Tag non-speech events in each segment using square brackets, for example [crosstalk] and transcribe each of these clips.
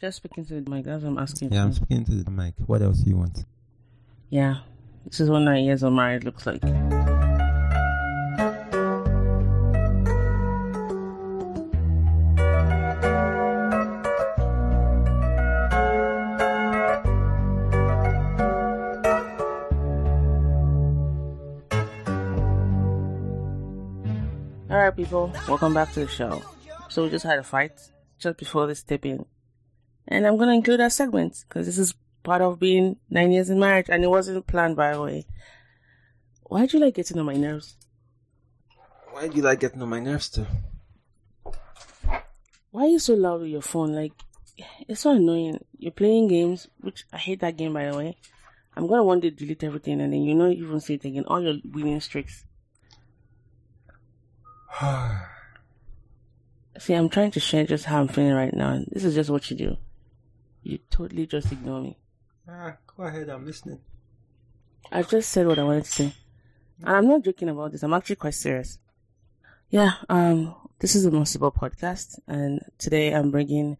Just speaking to the mic. That's what I'm asking. Yeah, I'm speaking to the mic. What else do you want? Yeah. This is what nine years of marriage looks like. All right, people, welcome back to the show. So we just had a fight just before this taping, and I'm gonna include that segment because this is part of being nine years in marriage, and it wasn't planned by the way. Why do you like getting on my nerves? Why do you like getting on my nerves too? Why are you so loud with your phone? Like, it's so annoying. You're playing games, which I hate that game by the way. I'm gonna one day delete everything, and then you know you won't see it again. All your winning streaks. See, I'm trying to share just how I'm feeling right now. This is just what you do. You totally just ignore me. ah, go ahead. I'm listening. I've just said what I wanted to say. And I'm not joking about this. I'm actually quite serious. Yeah, um, this is the Mosibyl podcast, and today I'm bringing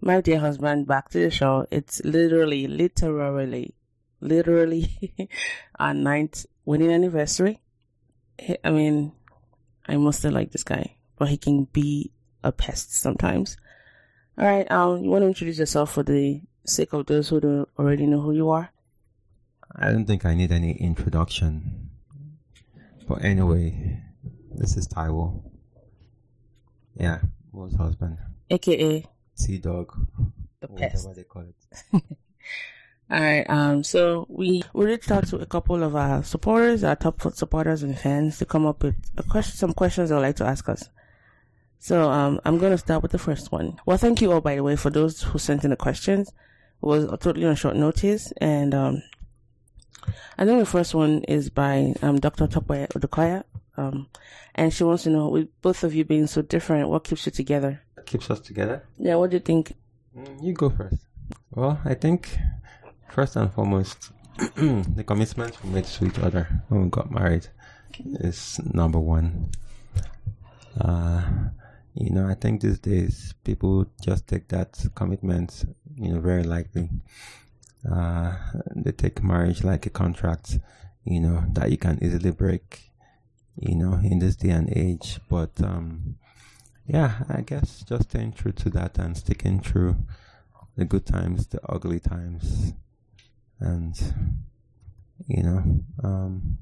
my dear husband back to the show. It's literally, literally, literally [laughs] our ninth wedding anniversary. I mean, I must have liked this guy, but he can be a pest sometimes. All right, um, you want to introduce yourself for the sake of those who don't already know who you are? I don't think I need any introduction. But anyway, this is Taiwo. Yeah, Mo's husband. AKA T Dog. the pest. Whatever they call it. [laughs] All right. Um. So we we reached out to a couple of our supporters, our top supporters and fans, to come up with a question, some questions they'd like to ask us. So um, I'm going to start with the first one. Well, thank you all, by the way, for those who sent in the questions. It was totally on short notice, and um, I think the first one is by um Dr. Tope Odukoya. Um, and she wants to know, with both of you being so different, what keeps you together? Keeps us together. Yeah. What do you think? Mm, You go first. Well, I think first and foremost, [clears throat] the commitment we made to each other when we got married is number one. Uh, you know, I think these days people just take that commitment, you know, very lightly. Uh, they take marriage like a contract, you know, that you can easily break, you know, in this day and age. But, um, yeah, I guess just staying true to that and sticking through the good times, the ugly times, and you know, um,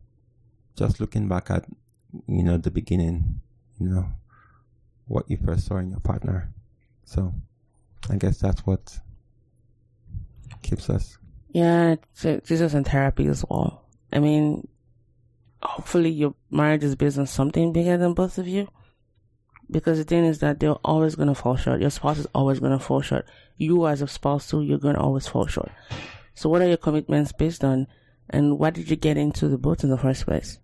just looking back at you know the beginning, you know, what you first saw in your partner. So, I guess that's what keeps us. Yeah, this is in therapy as well. I mean, hopefully your marriage is based on something bigger than both of you. Because the thing is that they're always going to fall short. Your spouse is always going to fall short. You as a spouse too, you're going to always fall short. So what are your commitments based on? And why did you get into the boat in the first place?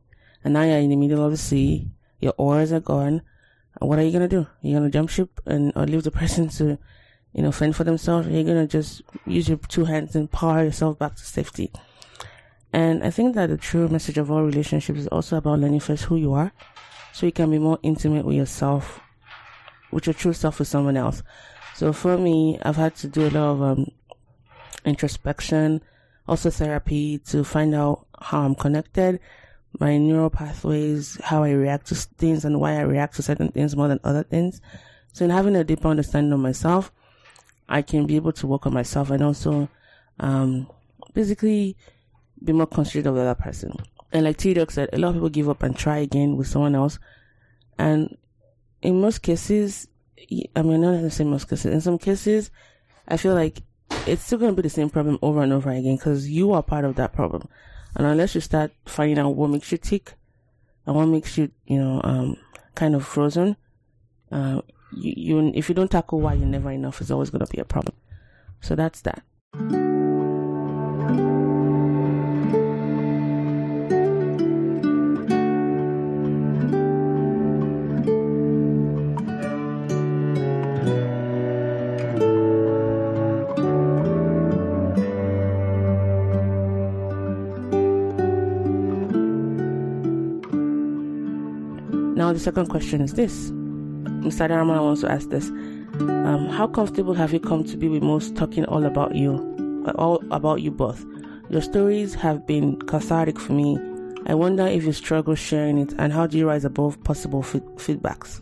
And now you're in the middle of the sea. Your oars are gone. What are you to do? You're to jump ship and or leave the person to, you know, fend for themselves? You're to just use your two hands and power yourself back to safety? And I think that the true message of all relationships is also about learning first who you are so you can be more intimate with yourself, with your true self with someone else. So for me, I've had to do a lot of um, introspection, also therapy to find out how I'm connected, my neural pathways, how I react to things and why I react to certain things more than other things. So in having a deeper understanding of myself, I can be able to work on myself and also, um, basically be more considerate of the other person. And like T said, a lot of people give up and try again with someone else. And in most cases, I mean, not necessarily most cases, in some cases, I feel like it's still going to be the same problem over and over again because you are part of that problem. And unless you start finding out what makes you tick and what makes you, you know, um, kind of frozen, uh, you, you, if you don't tackle why you're never enough, it's always going to be a problem. So that's that. Second question is this. Mr. Dharma wants to ask this. Um, how comfortable have you come to be with most talking all about you, uh, all about you both? Your stories have been cathartic for me. I wonder if you struggle sharing it, and how do you rise above possible f- feedbacks?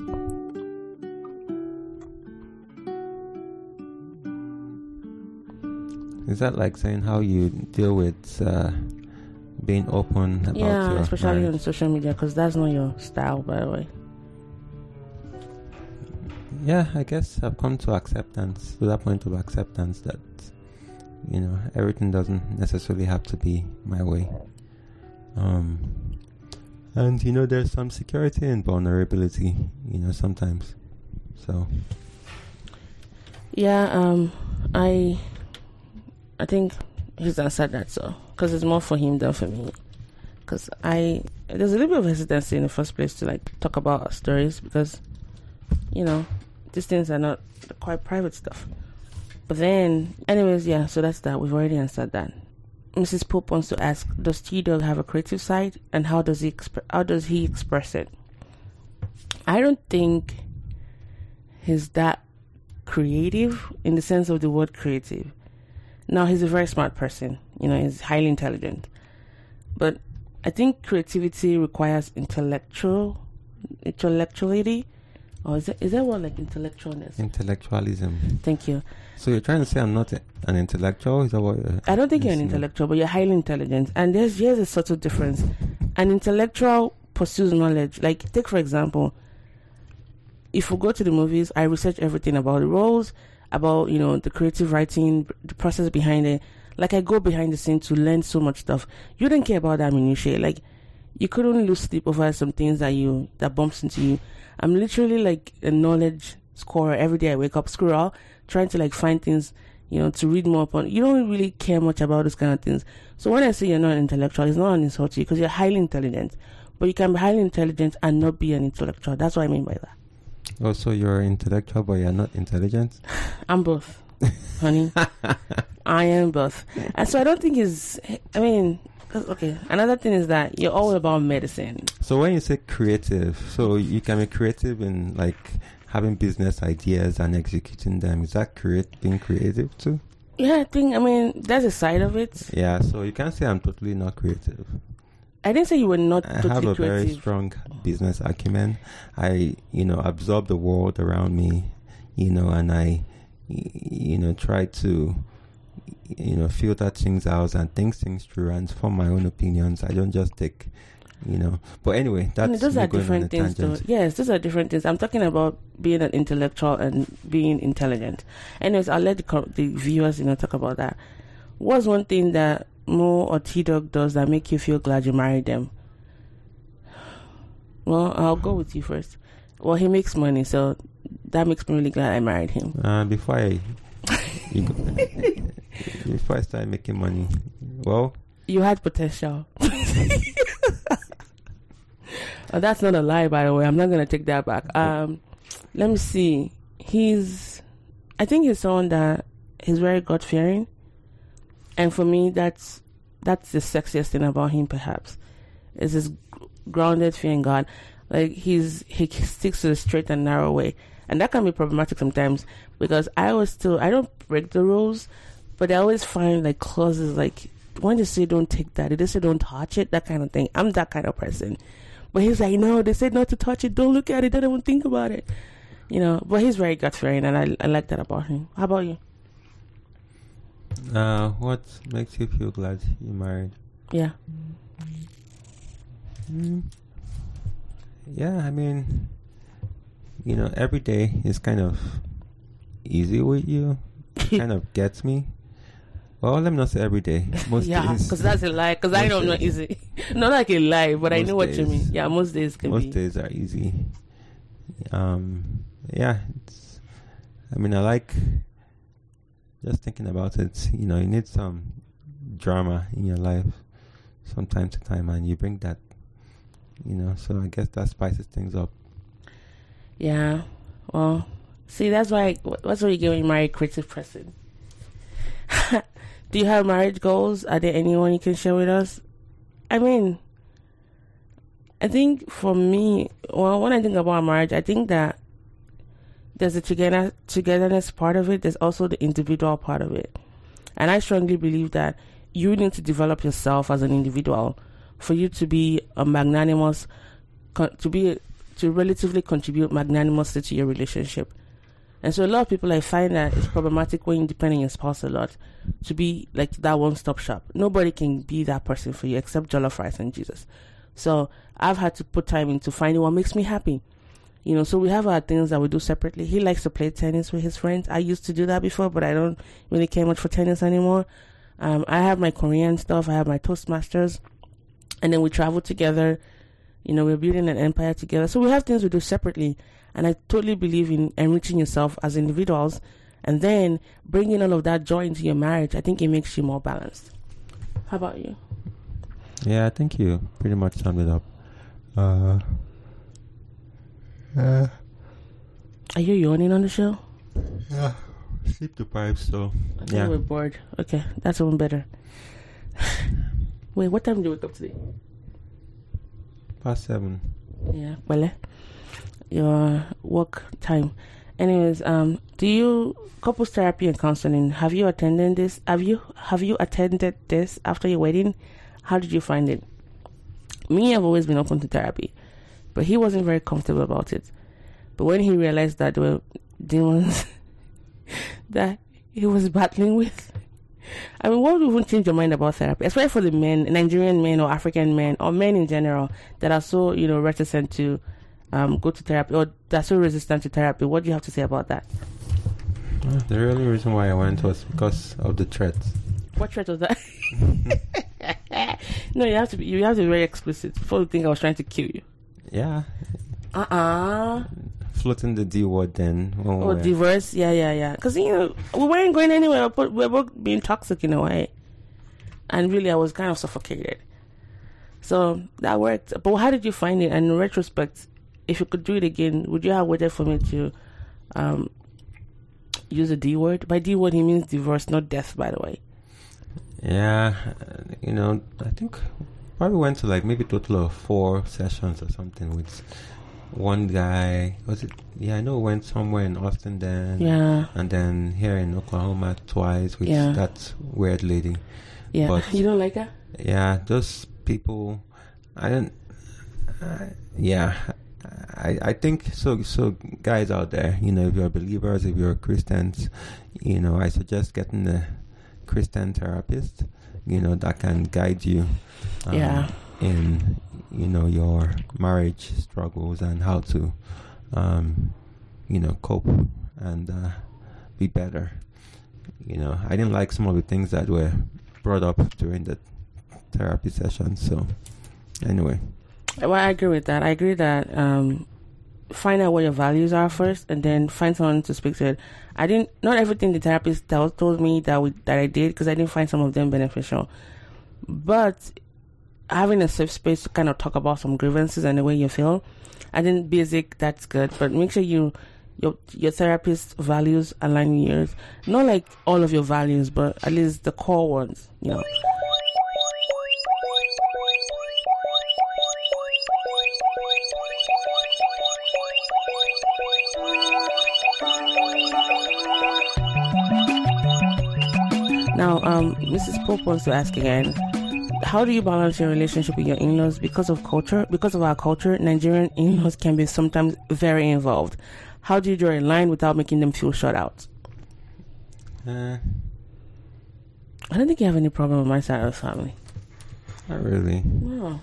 Is that like saying how you deal with uh, being open about yeah, your especially marriage? on social media, because that's not your style, by the way. Yeah, I guess I've come to acceptance, to that point of acceptance that, you know, everything doesn't necessarily have to be my way. Um, and, you know, there's some security and vulnerability, you know, sometimes. So, Yeah, um, I, I think he's answered that so because it's more for him than for me. Because I, there's a little bit of hesitancy in the first place to like talk about our stories because, you know, these things are not quite private stuff. But then, anyways, yeah. So that's that. We've already answered that. Mrs. Pope wants to ask: Does T Dog have a creative side, and how does he exp- how does he express it? I don't think he's that creative in the sense of the word creative. Now he's a very smart person, you know, he's highly intelligent. But I think creativity requires intellectual intellectuality. Or is that is that what like intellectualness? intellectualism. Thank you. So, you're trying to say I'm not a- an intellectual? Is that what I don't think you're an intellectual, but you're highly intelligent. And there's here's a subtle difference. An intellectual pursues knowledge. Like take for example, if we go to the movies, I research everything about the roles, about you know the creative writing, the process behind it. Like I go behind the scene to learn so much stuff. You don't care about that minutiae. Like you couldn't lose sleep over some things that you that bumps into you. I'm literally like a knowledge scorer. Every day I wake up, scroll, trying to like find things, you know, to read more upon. You don't really care much about those kind of things. So when I say you're not an intellectual, it's not an insult to you because you're highly intelligent. But you can be highly intelligent and not be an intellectual. That's what I mean by that. Also, you're intellectual, but you're not intelligent? [laughs] I'm both, honey. [laughs] I am both. And so I don't think it's, I mean, 'cause- okay, another thing is that you're all about medicine. So when you say creative, so you can be creative in like having business ideas and executing them. Is that create being creative too? Yeah, I think, I mean, that's a side of it. Yeah. So you can't say I'm totally not creative. I didn't say you were not I have a very strong business acumen. I, you know, absorb the world around me, you know, and I, you know, try to, you know, filter things out and think things through and form my own opinions. I don't just take, you know. But anyway, I that's mean, those are different things, though. Yes, those are different things. I'm talking about being an intellectual and being intelligent. Anyways, I'll let the, the viewers, you know, talk about that. What's one thing that Mo or T Dog does that make you feel glad you married them? Well, I'll go with you first. Well, he makes money, so that makes me really glad I married him. Uh, before I, [laughs] before I start making money, well, You had potential. [laughs] oh, that's not a lie, by the way. I'm not gonna take that back. Um, let me see. He's, I think he's someone that he's very God fearing, and for me, that's that's the sexiest thing about him. Perhaps is his grounded fear in God. Like he's he sticks to the straight and narrow way, and that can be problematic sometimes because I always still I don't break the rules, but I always find like clauses like when they say don't take that, they say don't touch it, that kind of thing. I'm that kind of person. But he's like, no, they said not to touch it, don't look at it, don't even think about it. You know, but he's very gut fearing and I, I like that about him. How about you? Uh, what makes you feel glad you married? Yeah. Mm. Yeah, I mean, you know, every day is kind of easy with you. It kind of [laughs] gets me. Well, let me not say every day. Most days. yeah, days. because that's a lie. Because I most know days- easy. [laughs] not like a lie, but I know what you mean. Yeah, most days can most be. Most days are easy. Um, yeah, it's, I mean, I like just thinking about it. You know, you need some drama in your life from time to time, and you bring that. You know, so I guess that spices things up. Yeah. Well, see, that's why that's what you get when a creative person. [laughs] Do you have marriage goals? Are there anyone you can share with us? I mean, I think for me, well, when I think about marriage, I think that there's the together, togetherness part of it. There's also the individual part of it. And I strongly believe that you need to develop yourself as an individual for you to be a magnanimous, to be to relatively contribute magnanimously to your relationship. And so a lot of people I find that it's problematic when you depend on your spouse a lot to be like that one stop shop. Nobody can be that person for you except Jollof Rice and Jesus. So I've had to put time into finding what makes me happy. You know, so we have our things that we do separately. He likes to play tennis with his friends. I used to do that before, but I don't really care much for tennis anymore. Um, I have my Korean stuff. I have my Toastmasters, and then we travel together. You know, we're building an empire together. So we have things we do separately, and I totally believe in enriching yourself as individuals, and then bringing all of that joy into your marriage. I think it makes you more balanced. How about you? Yeah, I think you pretty much summed it up. Uh, uh, Are you yawning on the show? Yeah, sleep deprived, so. Okay, yeah. we're bored. Okay, that's even better. Wait, what time do you wake up today? Past seven. Yeah, well, your work time. Anyways, um, do you couples therapy and counseling? Have you attended this? Have you have you attended this after your wedding? How did you find it? Me, I've always been open to therapy but he wasn't very comfortable about it. But when he realized that there were demons [laughs] that he was battling with, [laughs] I mean, what would even change your mind about therapy, especially for the men, Nigerian men or African men or men in general that are so, you know, reticent to um, go to therapy or that are so resistant to therapy? What do you have to say about that? the only reason why I went was because of the threats. What threat was that? [laughs] no, you have to be. You have to be very explicit. People think I was trying to kill you. Yeah. Uh uh Floating the D word then. Oh, divorce? Yeah, yeah, yeah. Because, you know, we weren't going anywhere, but we were both being toxic in a way. And really, I was kind of suffocated. So that worked. But how did you find it? And in retrospect, if you could do it again, would you have waited for me to um, use a D word? By D word, he means divorce, not death, by the way. Yeah, you know, I think probably went to like maybe total of four sessions or something with one guy. Was it? Yeah, I know. Went somewhere in Austin then. Yeah. And then here in Oklahoma twice with yeah. that weird lady. Yeah. But you don't like her? Yeah, those people. I don't. Uh, yeah. I, I think so so guys out there, you know, if you're believers, if you're Christians, you know, I suggest getting a Christian therapist you know that can guide you um, yeah. in you know your marriage struggles and how to um, you know cope and uh, be better. You know i didn't like some of the things that were brought up during the therapy session so anyway. Well i agree with that. I agree that um, find out what your values are first and then find someone to speak to it. I didn't, not everything the therapist told, told me that we, that I did because I didn't find some of them beneficial. But having a safe space to kind of talk about some grievances and the way you feel, I think basic, that's good. But make sure you, your, your therapist values align with yours. Not like all of your values, but at least the core ones, you know. Um, Mrs. Pope wants to ask again how do you balance your relationship with your in-laws because of culture because of our culture nigerian [laughs] in-laws can be sometimes very involved how do you draw a line without making them feel shut out uh, i don't think you have any problem with my side of the family not really no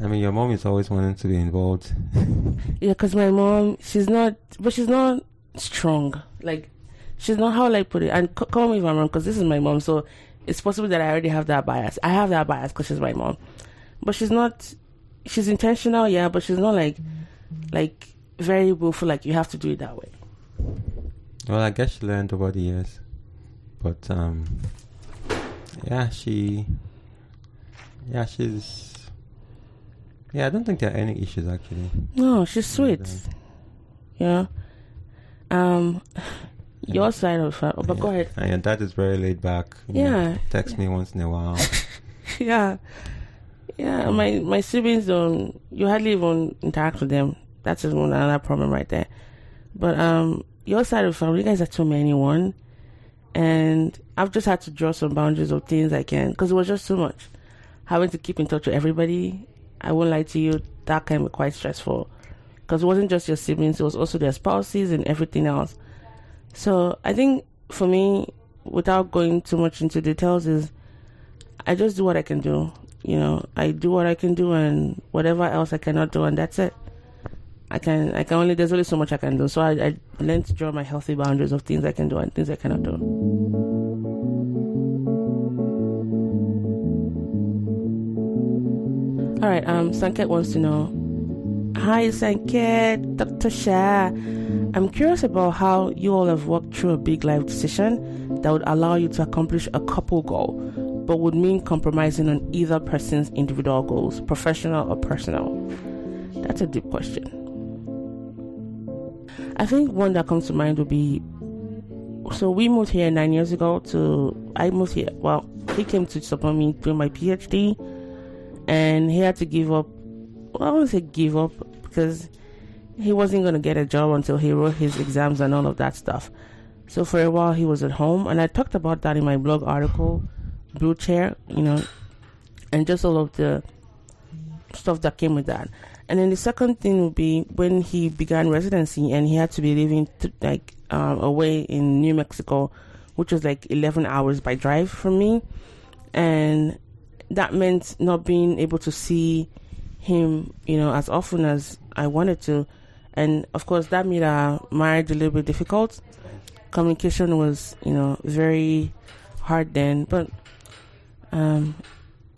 I mean, your mom is always wanting to be involved. [laughs] yeah, because my mom, she's not, but she's not strong. Like, she's not how I put it. And c- call me if I'm wrong, because this is my mom. So it's possible that I already have that bias. I have that bias because she's my mom, but she's not. She's intentional, yeah, but she's not like, like very willful. Like you have to do it that way. Well, I guess she learned over the years, but um, yeah, she, yeah, she's yeah, I don't think there are any issues actually. No, she's sweet. Yeah. Um, your side of it, but yeah. go ahead. And your dad is very laid back. yeah. Know, text me once in a while. [laughs] yeah. Yeah, my my siblings don't. You hardly even interact with them. That's just one another problem right there. But um, your side of the family, you guys are too many, one. And I've just had to draw some boundaries of things I can because it was just too much. Having to keep in touch with everybody, I won't lie to you, that can be quite stressful because it wasn't just your siblings, it was also their spouses and everything else. So I think for me, without going too much into details, is I just do what I can do. You know, I do what I can do, and whatever else I cannot do, and that's it. I can, I can only. There's only so much I can do. So I, I learned to draw my healthy boundaries of things I can do and things I cannot do. All right. Um, Sanket wants to know. Hi, Sanket, Dr. Shah. I'm curious about how you all have worked through a big life decision that would allow you to accomplish a couple goal but would mean compromising on either person's individual goals, professional or personal? That's a deep question. I think one that comes to mind would be so we moved here nine years ago to I moved here well he came to support me doing my PhD and he had to give up well, I won't say give up because he wasn't gonna get a job until he wrote his exams and all of that stuff. So for a while he was at home and I talked about that in my blog article blue chair, you know, and just all of the stuff that came with that. And then the second thing would be when he began residency and he had to be living to, like um, away in New Mexico, which was like 11 hours by drive from me. And that meant not being able to see him, you know, as often as I wanted to. And of course, that made our marriage a little bit difficult. Communication was, you know, very hard then. But um,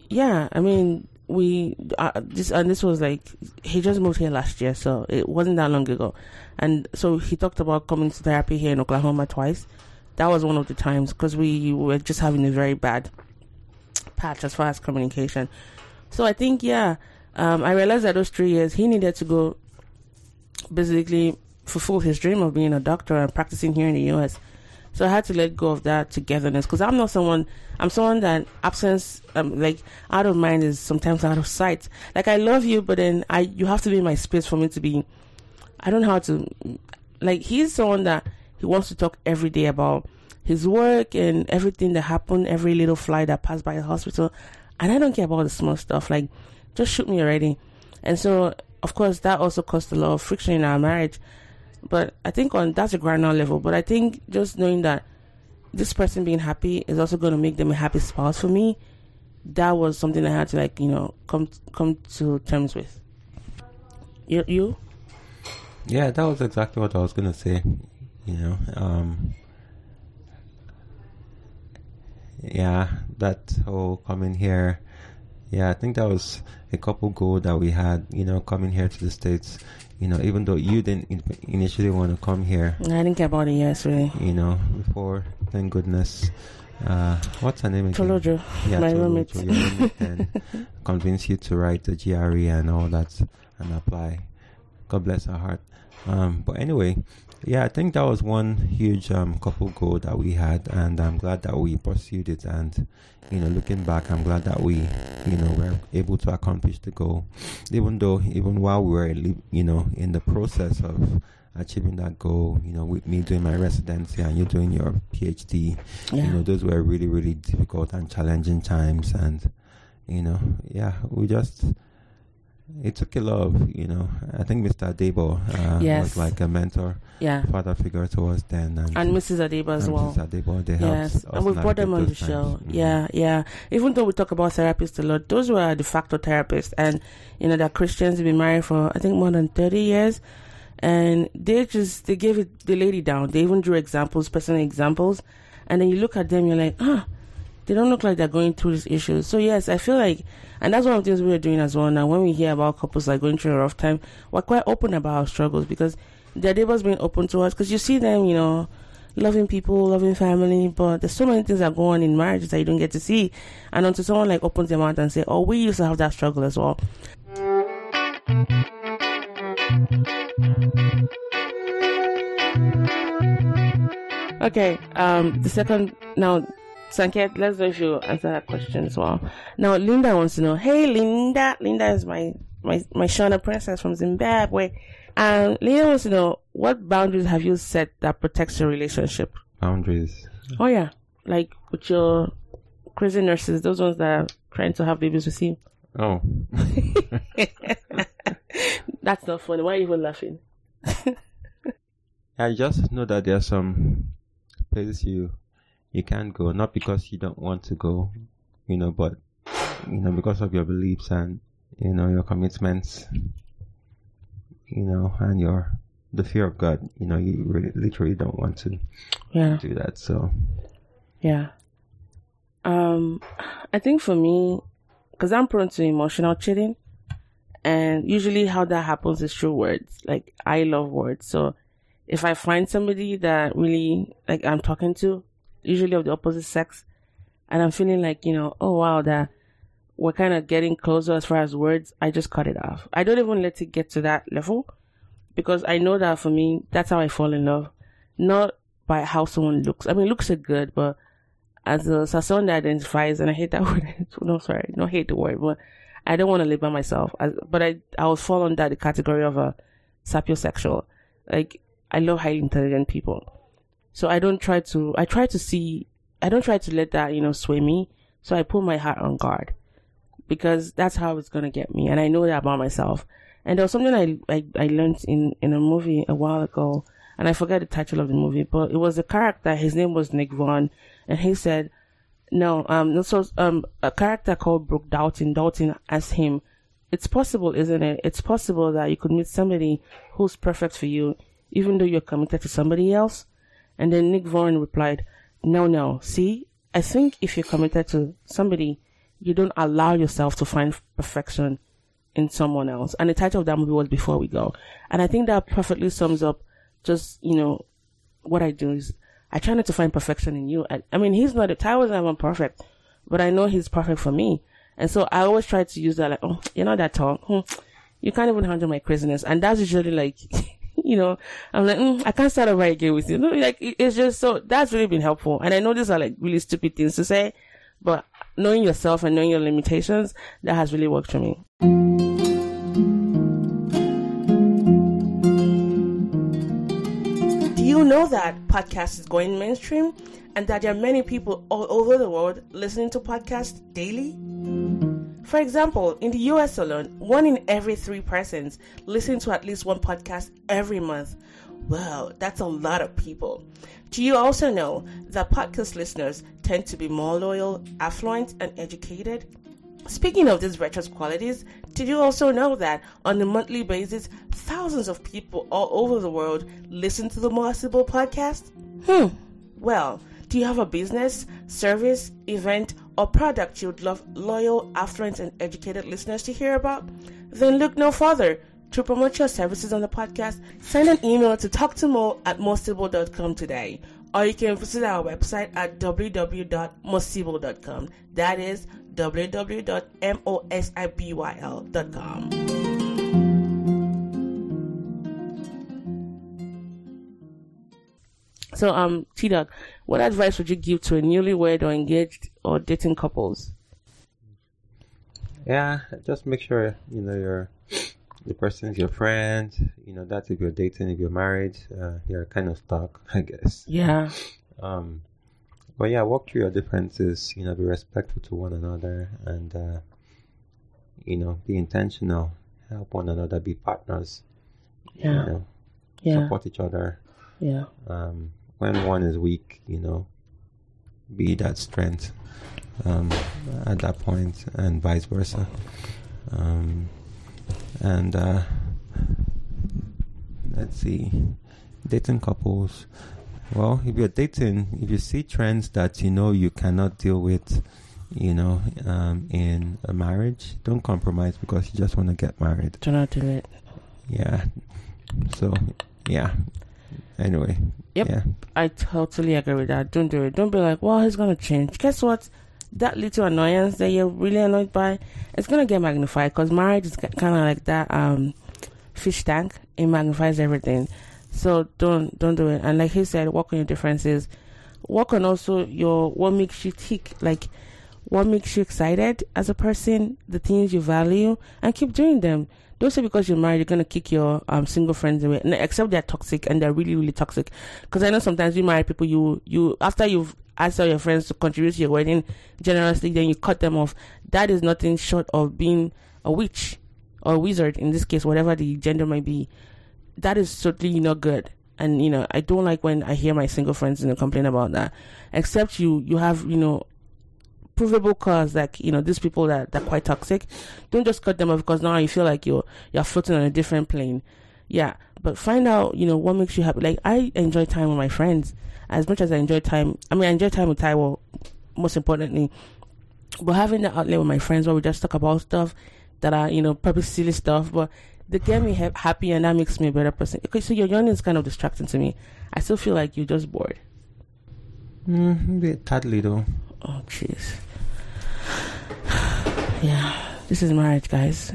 yeah, I mean, we uh, this and this was like he just moved here last year, so it wasn't that long ago, and so he talked about coming to therapy here in Oklahoma twice. That was one of the times because we were just having a very bad patch as far as communication. So I think yeah, um, I realized that those three years he needed to go basically fulfill his dream of being a doctor and practicing here in the U.S. So I had to let go of that togetherness because I'm not someone. I'm someone that absence, um, like out of mind, is sometimes out of sight. Like I love you, but then I you have to be in my space for me to be. I don't know how to. Like he's someone that he wants to talk every day about his work and everything that happened, every little fly that passed by the hospital, and I don't care about the small stuff. Like just shoot me already. And so, of course, that also caused a lot of friction in our marriage. But I think on that's a granular level. But I think just knowing that this person being happy is also going to make them a happy spouse for me. That was something I had to like you know come come to terms with. You you. Yeah, that was exactly what I was gonna say. You know, um, yeah, that whole coming here. Yeah, I think that was a couple goal that we had. You know, coming here to the states you know, even though you didn't initially want to come here. I didn't care about it, yes, really. You know, before, thank goodness. Uh, what's her name again? Tolojo, yeah, my Tolojo, roommate. your roommate and [laughs] convince you to write the GRE and all that and apply. God bless her heart. Um, but anyway, yeah, I think that was one huge um, couple goal that we had, and I'm glad that we pursued it. And you know, looking back, I'm glad that we, you know, were able to accomplish the goal, even though even while we were, you know, in the process of achieving that goal, you know, with me doing my residency and you doing your PhD, Yeah. you know, those were really, really difficult and challenging times. And, you know, yeah, we just, it took a lot of, you know, I think Mr. Debo uh, Yes. was like a mentor, Yeah. father figure to us then. And, And Mrs. Adiba as well. Mrs. Adebo, they Yes, and we've brought them on the those show. times. Mhm. Yeah, yeah. Even though we talk about therapists a lot, those were de facto therapists, and you know they're Christians. They've been married for I think more than thirty years, and they just they gave it the lady down. They even drew examples, personal examples, and then you look at them, you're like, ah, they don't look like they're going through these issues. So yes, I feel like, and that's one of the things we're doing as well. Now, when we hear about couples like going through a rough time, we're quite open about our struggles because their neighbors being open to us. Because you see them, you know, loving people, loving family, but there's so many things that go on in marriages that you don't get to see. And until someone like opens their mouth and say, "Oh, we used to have that struggle as well." Okay, um, the second now, Sanket, let's know if you answer that question as well. Now, Linda wants to know, hey, Linda, Linda is my my my Shona princess from Zimbabwe. And Linda wants to know what boundaries have you set that protects your relationship? Boundaries. Oh yeah, like with your crazy nurses, those ones that are trying to have babies with you. Oh, [laughs] That's not funny. Why are you even laughing? [laughs] I just know that there are some places you you can't go, not because you don't want to go, you know, but you know because of your beliefs and you know your commitments, you know, and your the fear of God. You know, you really literally don't want to Yeah, do that. So yeah. Um, I think for me, because I'm prone to emotional cheating, and usually how that happens is through words. Like I love words, so if I find somebody that really like I'm talking to, usually of the opposite sex, and I'm feeling like you know, oh wow, that we're kind of getting closer as far as words, I just cut it off. I don't even let it get to that level because I know that for me, that's how I fall in love, not by how someone looks. I mean, looks are good, but as a as someone that identifies, and I hate that [laughs] word. no, sorry, no hate the word, but I don't want to live by myself. As, but I, I will fall under the category of a sapiosexual. Like I love highly intelligent people, so I don't try to. I try to see. I don't try to let that you know sway me. So I put my heart on guard because that's how it's gonna get me, and I know that about myself. And there was something I I, I learned in in a movie a while ago, and I forget the title of the movie, but it was a character. His name was Nick Vaughan, and he said, "No, um, was um a character called Brooke Dalton. Dalton asked him, "It's possible, isn't it? It's possible that you could meet somebody who's perfect for you, even though you're committed to somebody else." And then Nick Vaughan replied, "No, no. See, I think if you're committed to somebody, you don't allow yourself to find perfection." in someone else. And the title of that movie was Before We Go. And I think that perfectly sums up just, you know, what I do is I try not to find perfection in you. I, I mean, he's not, Ty was never perfect, but I know he's perfect for me. And so I always try to use that like, oh, you're not that tall. Hmm. You can't even handle my craziness. And that's usually like, [laughs] [laughs] you know, I'm like, mm, I can't start over again with you. No, like, it's just so, that's really been helpful. And I know these are like really stupid things to say, but knowing yourself and knowing your limitations, that has really worked for me. Do you know that podcast is going mainstream and that there are many people all over the world listening to podcasts daily? For example, in the US alone, one in every three persons listen to at least one podcast every month. Wow, that's a lot of people. Do you also know that podcast listeners tend to be more loyal, affluent, and educated? Speaking of these virtuous qualities, did you also know that on a monthly basis, thousands of people all over the world listen to the Mosibyl podcast? Hmm. Well, do you have a business, service, event, or product you'd love loyal, affluent, and educated listeners to hear about? Then look no further. To promote your services on the podcast, send an email to talktomo at mosibyl.com today. Or you can visit our website at www.mosibyl.com. That is www.mosibyl.com. So, um, T Dog, what advice would you give to a newlywed or engaged or dating couples? yeah, just make sure you know your the person's your friend. You know that's if you're dating, if you're married, uh, you're kind of stuck, [laughs] I guess. Yeah, Um, but yeah, walk through your differences. You know, be respectful to one another, and uh, you know, be intentional. Help one another. Be partners. You yeah, know, yeah, support each other. yeah, Um, when one is weak, you know, be that strength um, at that point, and vice versa. Um, and uh, let's see, dating couples. Well, if you're dating, if you see trends that you know you cannot deal with, you know, um, in a marriage, don't compromise because you just want to get married. do not do it. Yeah. So, yeah. Anyway. Yep. Yeah. I totally agree with that. Don't do it. Don't be like, well, he's gonna change. Guess what? That little annoyance that you're really annoyed by, it's gonna get magnified because marriage is kind of like that um fish tank. It magnifies everything. So don't don't do it. And like he said, work on your differences. Work on also your what makes you tick. Like what makes you excited as a person, the things you value, and keep doing them. Don't say because you're married, you're gonna kick your um, single friends away. Except they're toxic and they're really, really toxic. Because I know sometimes you married people, you you after you've asked all your friends to contribute to your wedding generously, then you cut them off. That is nothing short of being a witch or a wizard in this case, whatever the gender might be. That is certainly not good. And you know, I don't like when I hear my single friends you know complain about that. Except you you have you know provable cause like you know these people that that are quite toxic don't just cut them off because now you feel like you're you're floating on a different plane. Yeah but find out you know what makes you happy. Like i enjoy time with my friends. As much as i enjoy time i mean i enjoy time with taiwo most importantly. But having that outlet with my friends where we just talk about stuff that are you know probably silly stuff but they get me ha- happy and that makes me a better person. Okay so your yawning is kind of distracting to me. I still feel like you're just bored. Mm, a tad little. Oh, jeez. [sighs] yeah, this is marriage, guys.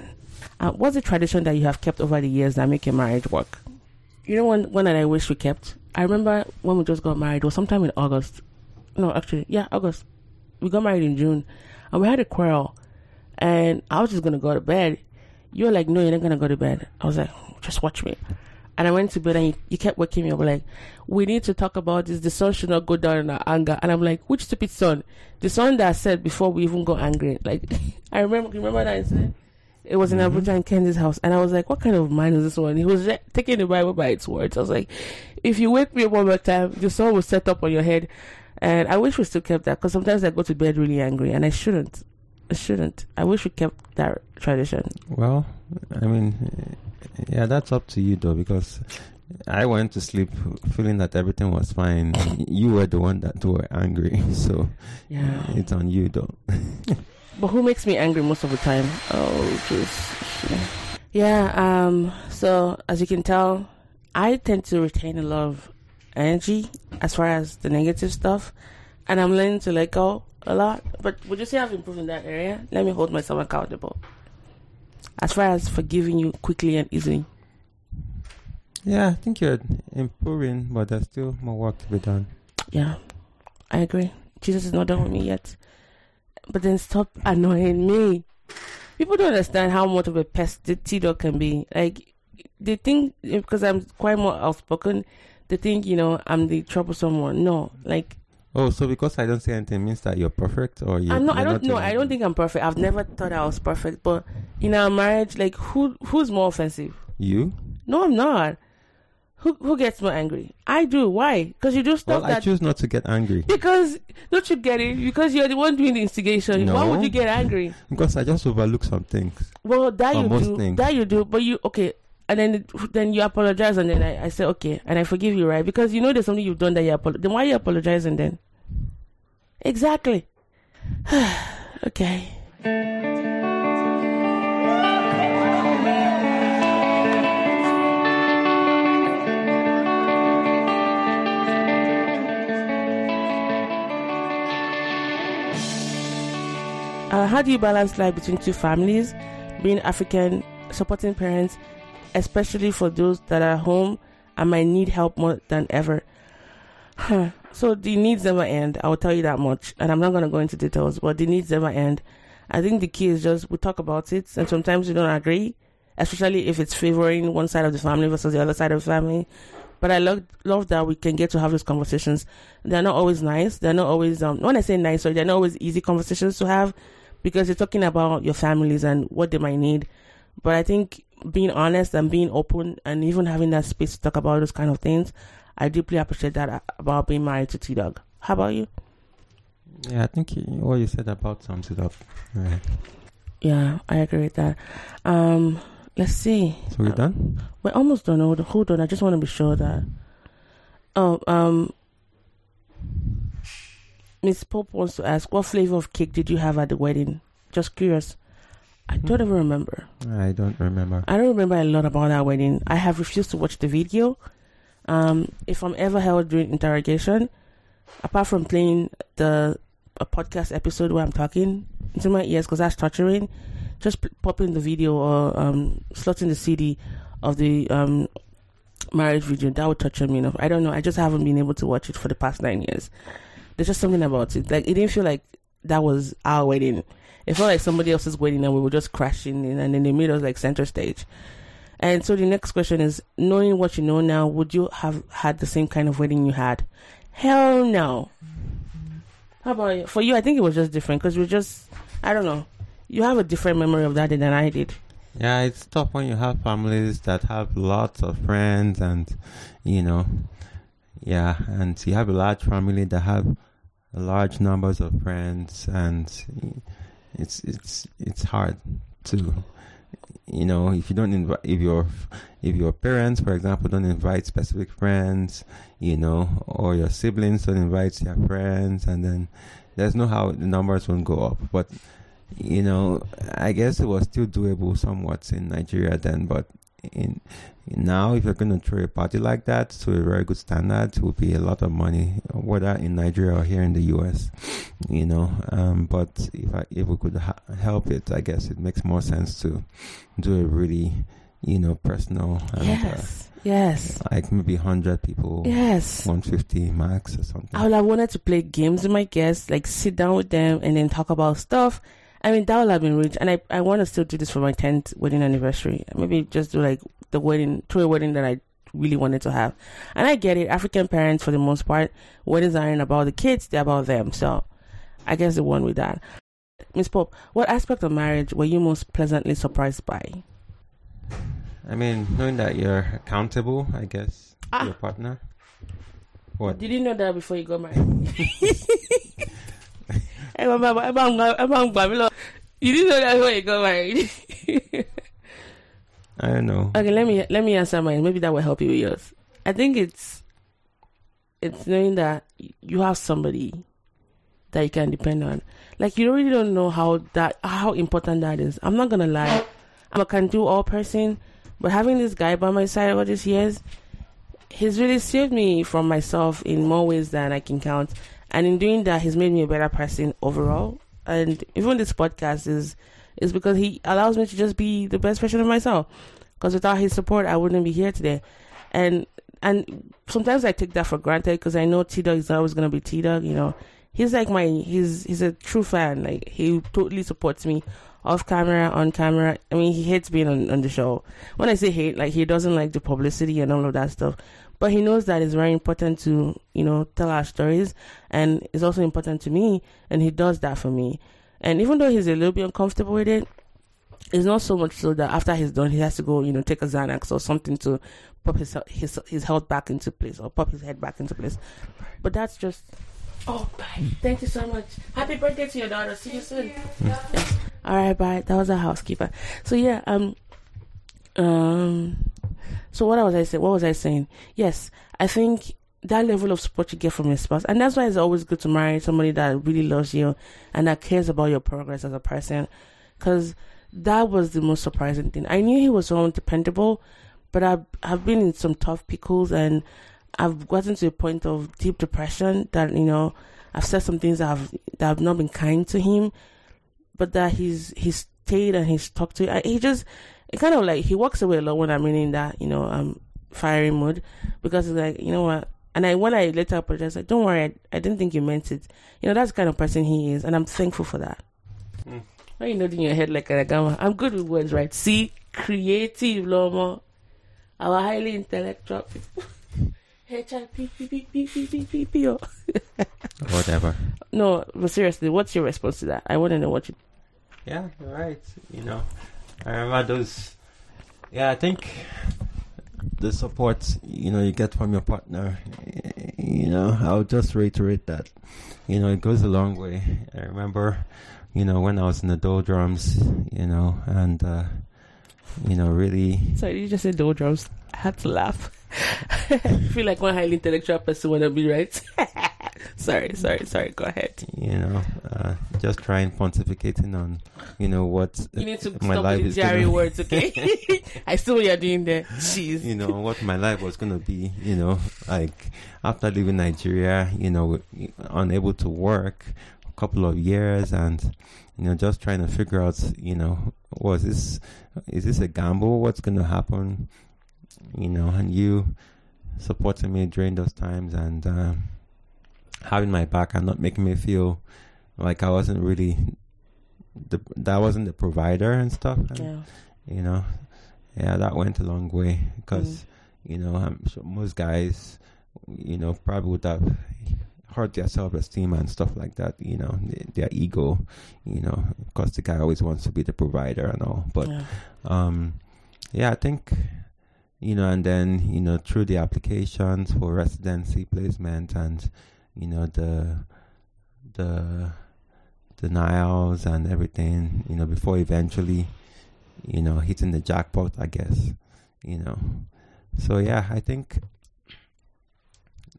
Uh, what's the tradition that you have kept over the years that make your marriage work? You know, one one that I wish we kept. I remember when we just got married. Was sometime in August. No, actually, yeah, August. We got married in June, and we had a quarrel. And I was just gonna go to bed. You were like, "No, you're not gonna go to bed." I was like, "Just watch me." And I went to bed and you, you kept waking me up like, we need to talk about this. The sun should not go down in our anger. And I'm like, which stupid sun? The sun that I said before we even got angry. Like, [laughs] I remember, remember that incident? It was in Mhm. Abuja in Kenzi's house. And I was like, what kind of man is this one? He was taking the Bible by its words. I was like, if you wake me up one more time, the sun will set up on your head. And I wish we still kept that because sometimes I go to bed really angry and I shouldn't. I shouldn't. I wish we kept that tradition. Well, I mean, yeah, that's up to you though, because I went to sleep feeling that everything was fine. you were the one that were angry, [laughs] so Yeah. it's on you though. [laughs] But who makes me angry most of the time? Oh, jeez. Yeah. Um. So as you can tell, I tend to retain a lot of energy as far as the negative stuff, and I'm learning to let go a lot. But would you say I've improved in that area? Let me hold myself accountable. As far as forgiving you quickly and easily. Yeah, I think you're improving, but there's still more work to be done. Yeah, I agree. Jesus is not done with me yet. But then stop annoying me. People don't understand how much of a pest the T dog can be. Like, they think because I'm quite more outspoken, they think, you know, I'm the troublesome one. No, like, Oh, so because I don't say anything means that you're perfect, or you? I'm not, I don't know. I don't think I'm perfect. I've never thought I was perfect. But in our marriage, like, who who's more offensive? you. No, I'm not. Who who gets more angry? I do. Why? Because you do stuff Well, I choose not to get angry Because don't you get it? Because you're the one doing the instigation. No. Why would you get angry? because I just overlook some things. Well, that you do. things. That you do. But you okay? And then then you apologize, and then I, I say okay, and I forgive you, right? Because you know there's something you've done that you apologize. Then why are you apologizing then? Exactly. [sighs] okay. Uh, how do you balance life between two families, being African, supporting parents, especially for those that are home and might need help more than ever? So the needs never end. I will tell you that much, and I'm not going to go into details, but the needs never end. I think the key is just we talk about it, and sometimes we don't agree, especially if it's favoring one side of the family versus the other side of the family. But I love love that we can get to have those conversations. They're not always nice. They're not always um. When I say nice, sorry, they're not always easy conversations to have because you're talking about your families and what they might need. But I think being honest and being open and even having that space to talk about those kind of things, I deeply appreciate that uh, about being married to T Dog. How about you? Yeah, I think what you said about sums it up. Yeah, I agree with that. Um, let's see. So we're done. We're almost done. Hold, hold on. I just want to be sure that. Oh, um, Miss Pope wants to ask, what flavor of cake did you have at the wedding? Just curious. I don't even remember. I don't remember. I don't remember a lot about that wedding. I have refused to watch the video. Um, if I'm ever held during interrogation, apart from playing the a podcast episode where I'm talking into my ears because that's torturing, just p- popping the video or um, slotting the CD of the um, marriage video that would torture me enough. I don't know. I just haven't been able to watch it for the past nine years. There's just something about it. Like it didn't feel like that was our wedding. It felt like somebody else is waiting and we were just crashing in and then they made us like center stage. And so the next question is knowing what you know now, would you have had the same kind of wedding you had? Hell no. How about you? For you, I think it was just different because we just, I don't know. You have a different memory of that than I did. Yeah, it's tough when you have families that have lots of friends and, you know, yeah, and you have a large family that have large numbers of friends and it's it's it's hard to you know if you don't invite if your if your parents for example don't invite specific friends you know or your siblings don't invite their friends and then there's no how the numbers won't go up. But you know i guess it was still doable somewhat in nigeria then but in now if you're going to throw a party like that to a very good standard it will be a lot of money whether in nigeria or here in the us you know um, but if I, if we could ha- help it i guess it makes more sense to do a really you know personal and, Yes. Yes. uh, like maybe 100 people Yes. 150 max or something I would have wanted to play games with my guests, like sit down with them and then talk about stuff. I mean, that would have been rich. And I, I want to still do this for my 10th wedding anniversary. Maybe just do like the wedding, through a wedding that I really wanted to have. And I get it. African parents, for the most part, weddings aren't about the kids, they're about them. So I guess the one with that. Miss Pope, what aspect of marriage were you most pleasantly surprised by? i mean knowing that you're accountable i guess Ah. to your partner what Did you know that before you got married? [laughs] Ẹ máa bá- ẹ bá ń gbà- ẹ bá ń gbà mí lọ. You didn't know that before you got married. i don't know okay, let me let me answer mine. Maybe that will help you with yours. I think it's it's knowing that you have somebody that you can depend on. Like you really don't know how that how important that is. I'm not gonna lie. I'm a can do all person, but having this guy by my side all these years, he's really saved me from myself in more ways than I can count. And in doing that, he's made me a better person overall. And even this podcast is is because he allows me to just be the best version of myself. Because without his support, I wouldn't be here today. And and sometimes I take that for granted because I know T Dog is always gonna be T Dog. You know, he's like my he's he's a true fan. Like he totally supports me off camera, on camera. I mean, he hates being on, on the show. When I say hate, like he doesn't like the publicity and all of that stuff. But he knows that it's very important to, you know, tell our stories and it's also important to me and he does that for me. And even though he's a little bit uncomfortable with it, it's not so much so that after he's done he has to go, you know, take a Xanax or something to pop his his his health back into place or pop his head back into place. But that's just Oh, bye. Thank you so much. Happy birthday to your daughter. See you soon. Yes. All right, bye. That was our housekeeper. So yeah, um, um, so what was I saying? What was I saying? Yes, I think that level of support you get from your spouse, and that's why it's always good to marry somebody that really loves you and that cares about your progress as a person, because that was the most surprising thing. I knew he was so dependable, but I've I've been in some tough pickles and I've gotten to a point of deep depression that you know I've said some things that have that have not been kind to him, but that he's he's stayed and he's talked to. I, he just it kind of like he walks away a lot when I'm in that, you know, um, fiery mood because it's like, you know what? And I, when I later apologize, like, don't worry, I, I, didn't think you meant it. You know, that's the kind of person he is, and I'm thankful for that. Mm. Why are you nodding your head like a gamma? I'm good with words, right? See, creative, Lomo. Our highly intellectual [laughs] people. [laughs] Whatever. No, but seriously, what's your response to that? I want to know what you. Yeah, right. You know, I remember those. Yeah, I think the support you know you get from your partner. You know, I'll just reiterate that. You know, it goes a long way. I remember, you know, when I was in the doldrums, you know, and uh, you know, really Sorry, you just said doldrums. I had to laugh. [laughs] I feel like one highly intellectual person want to be right. [laughs] [laughs] sorry, sorry, sorry. Go ahead. you know, uh, just trying pontificating on, you know, what You need to my stop life is Jerry gonna- words, okay? [laughs] [laughs] I see what you're doing there. Jeez. you know what my life was gonna be. You know, like after leaving Nigeria, you know, unable to work a couple of years, and you know, just trying to figure out, you know, was this is this a gamble? What's gonna happen? You know, and you supporting me during those times and um, having my back and not making me feel, like I wasn't really the that wasn't the provider and stuff. And, Yeah. You know, yeah, that went a long way because Mm. you know most guys, you know, probably would have hurt their self esteem and stuff like that. You know, their, their ego. You know, because the guy always wants to be the provider and all. But yeah. um, yeah, I think you know, and then you know through the applications for residency placement and you know the the denials and everything, you know, before eventually, you know, hitting the jackpot, I guess, you know. So yeah, I think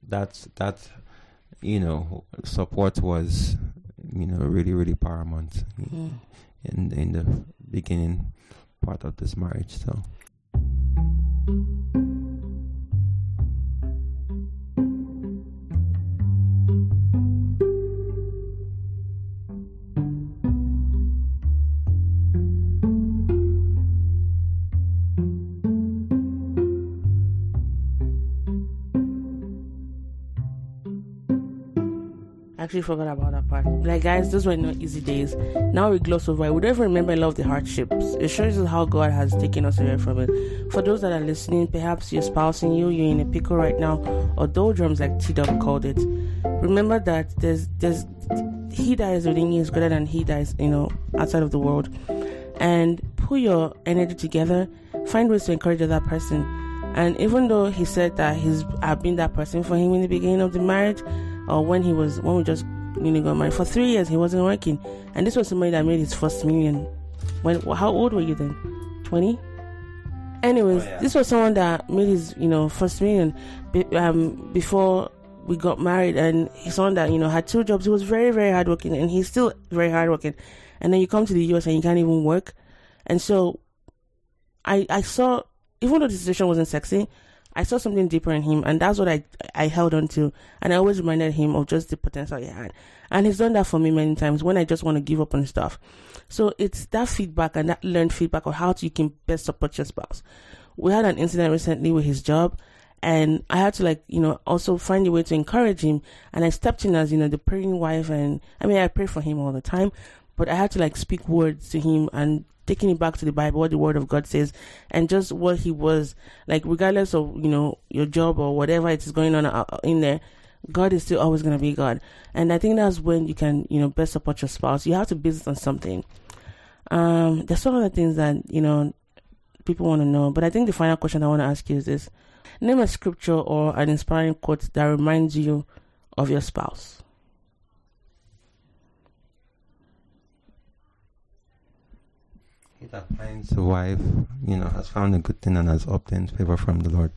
that's that's you know, support was, you know, really really paramount Mm. in in the beginning part of this marriage. So. Actually forgot about that part. Like, guys, those were not easy days. Now we gloss over it. We don't even remember a lot of the hardships. It shows us how God has taken us away from it. For those that are listening, perhaps your spouse and you, you're in a pickle right now, or doldrums, like T Dub called it. Remember that there's there's he that is within you is greater than he that is, you know, outside of the world. And put your energy together. Find ways to encourage that person. And even though he said that he's I've been that person for him in the beginning of the marriage, or when he was when we just you know got married. For three years he wasn't working. And this was somebody that made his first million. When how old were you then? 20 anyways Oh, yeah. this was someone that made his you know first million um, before we got married. And he's someone that you know had two jobs. He was very very hardworking and he's still very hardworking. And then you come to the us and you can't even work. And so i i saw even though the situation wasn't sexy I saw something deeper in him, and that's what I I held on to. And I always reminded him of just the potential he had. And he's done that for me many times when I just want to give up on stuff. So it's that feedback and that learned feedback of how to, you can best support your spouse. We had an incident recently with his job, and I had to like you know also find a way to encourage him. And I stepped in as you know the praying wife, and I mean I pray for him all the time, but I had to like speak words to him and taking it back to the Bible, what the Word of God says, and just what he was like, regardless of you know your job or whatever it is going on uh, in there. God is still always going to be God, and I think that's when you can you know best support your spouse. You have to it on something. Um, there's some other things that you know people want to know, but I think the final question I want to ask you is this: Name a scripture or an inspiring quote that reminds you of your spouse. That finds a wife, you know, has found a good thing and has obtained favor from the Lord.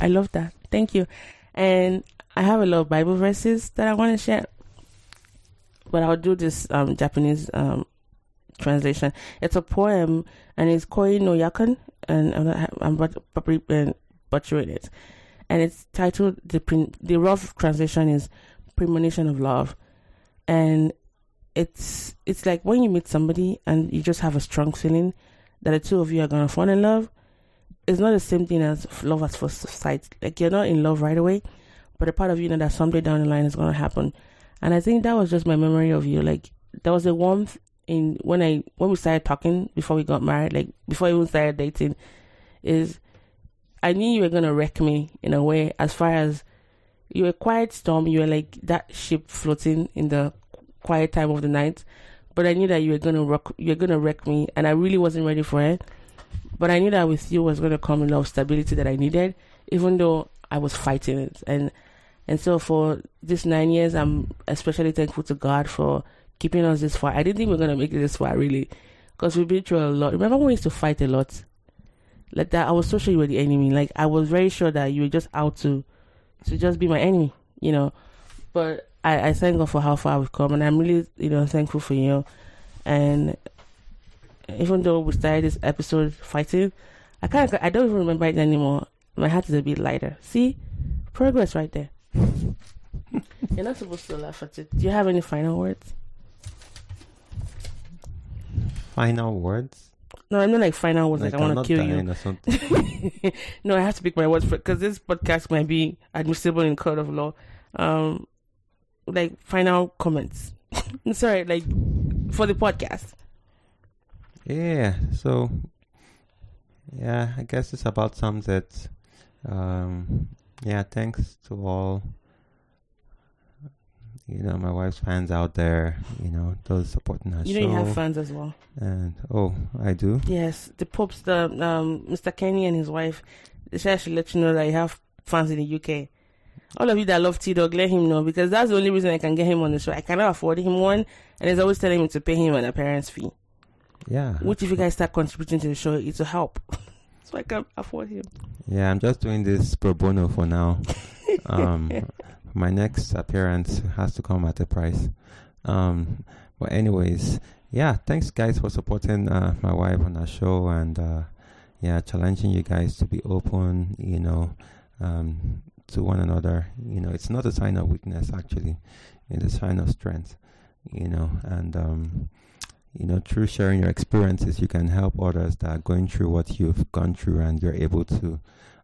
I love that. Thank you. And I have a lot of Bible verses that I want to share, but I'll do this um, Japanese um, translation. It's a poem, and it's Koi no Yakan, and I'm, not, I'm but- probably butchering it. And it's titled the the rough translation is premonition of love, and it's it's like when you meet somebody and you just have a strong feeling that the two of you are gonna fall in love it's not the same thing as love at first sight. Like you're not in love right away, but a part of you know that someday down the line is gonna happen. And I think that was just my memory of you. Like there was a warmth in when I when we started talking before we got married, like before we even started dating, is I knew you were gonna wreck me in a way as far as you were quiet storm, you were like that ship floating in the quiet time of the night. But I knew that you were gonna rock you were gonna wreck me and I really wasn't ready for it. But I knew that with you was to come a lot of stability that I needed, even though I was fighting it. And and so for these nine years, I'm especially thankful to God for keeping us this far. I didn't think we were going to make it this far, really, because we've been through a lot. Remember when we used to fight a lot? Like that, I was so sure you were the enemy. Like I was very sure that you were just out to, to just be my enemy, you know. But I, I thank God for how far we've come, and I'm really, you know, thankful for you. And even though we started this episode fighting, I kind of I don't even remember it anymore. My heart is a bit lighter. See, progress right there. [laughs] You're not supposed to laugh at it. Do you have any final words? Final words? No, I'm not like final words. Like, I I'm want to kill you. or something. [laughs] no, I have to pick my words because this podcast might be admissible in court of law. Um, like final comments. [laughs] Sorry, like for the podcast. Yeah. So, yeah, I guess it's about some that. Um, yeah, thanks to all. You know, my wife's fans out there. You know, those supporting us. You show. know you have fans as well. and oh, I do. Yes, the Pope's the um, Mr. Kenny and his wife. They should actually let you know that you have fans in the UK. All of you that love T Dog, let him know because that's the only reason I can get him on the show. I cannot afford him one, and he's always telling me to pay him an appearance fee. Yeah. Which, if you guys start contributing to the show, it will help. [laughs] so I can afford him. Yeah, I'm just doing this pro bono for now. [laughs] Um, my next appearance has to come at a price. Um, but anyways, yeah, thanks guys for supporting uh, my wife on our show and uh, yeah, challenging you guys to be open, you know, um, to one another. You know, it's not a sign of weakness actually; it's a sign of strength. You know, and um, you know, through sharing your experiences, you can help others that are going through what you've gone through, and you're able to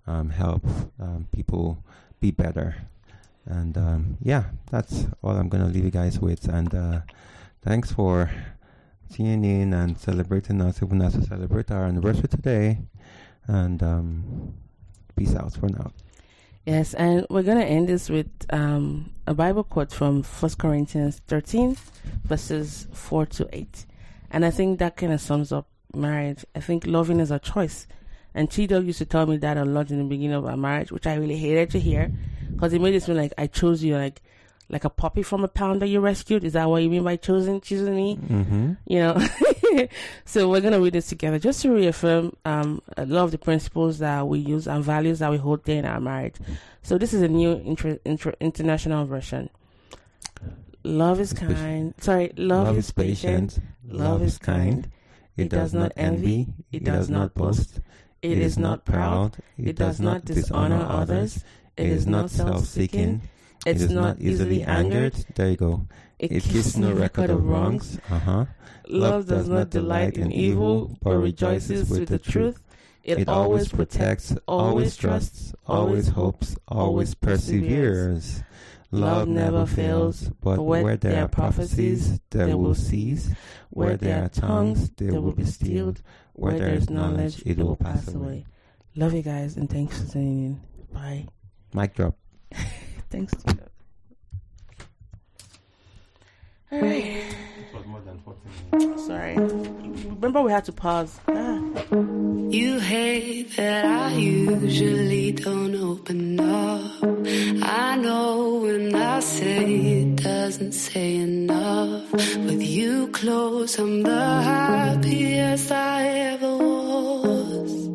um, help um, people be better. And um, yeah, that's all I'm going to leave you guys with. And uh, thanks for tuning in and celebrating us, even as we celebrate our anniversary today. And um, peace out for now. Yes, and we're going to end this with um, a Bible quote from 1 Corinthians 13, verses 4 to 8. And I think that kind of sums up marriage. I think loving is a choice. And Dog used to tell me that a lot in the beginning of our marriage, which I really hated to hear because it made it seem like I chose you like like a puppy from a pound that you rescued. Is that what you mean by choosing choosing me? Mm-hmm. You know. [laughs] so we're gonna read this together just to reaffirm um, a lot of the principles that we use and values that we hold dear in our marriage. So this is a new inter- inter- international version. Love is kind. Sorry, love, is patient. Love is kind. It does not envy. It does not boast. It is not proud. It does not dishonor others. It is not self-seeking. It is not easily angered. There you go. It keeps no record of wrongs. Uh huh. Love does not delight in evil, but rejoices with the truth. It always protects, always trusts, always hopes, always perseveres. Love never fails, but where there are prophecies, there will cease. Where there are tongues, there will be stilled. Where there is knowledge, it will pass away. Love you guys, and thanks for tuning in. Bye. Mic drop. [laughs] Thanks. To All right. It was more than 14 Sorry. Remember, we had to pause. Ah. You hate that I usually don't open up. I know when I say it doesn't say enough. With you close, I'm the happiest I ever was.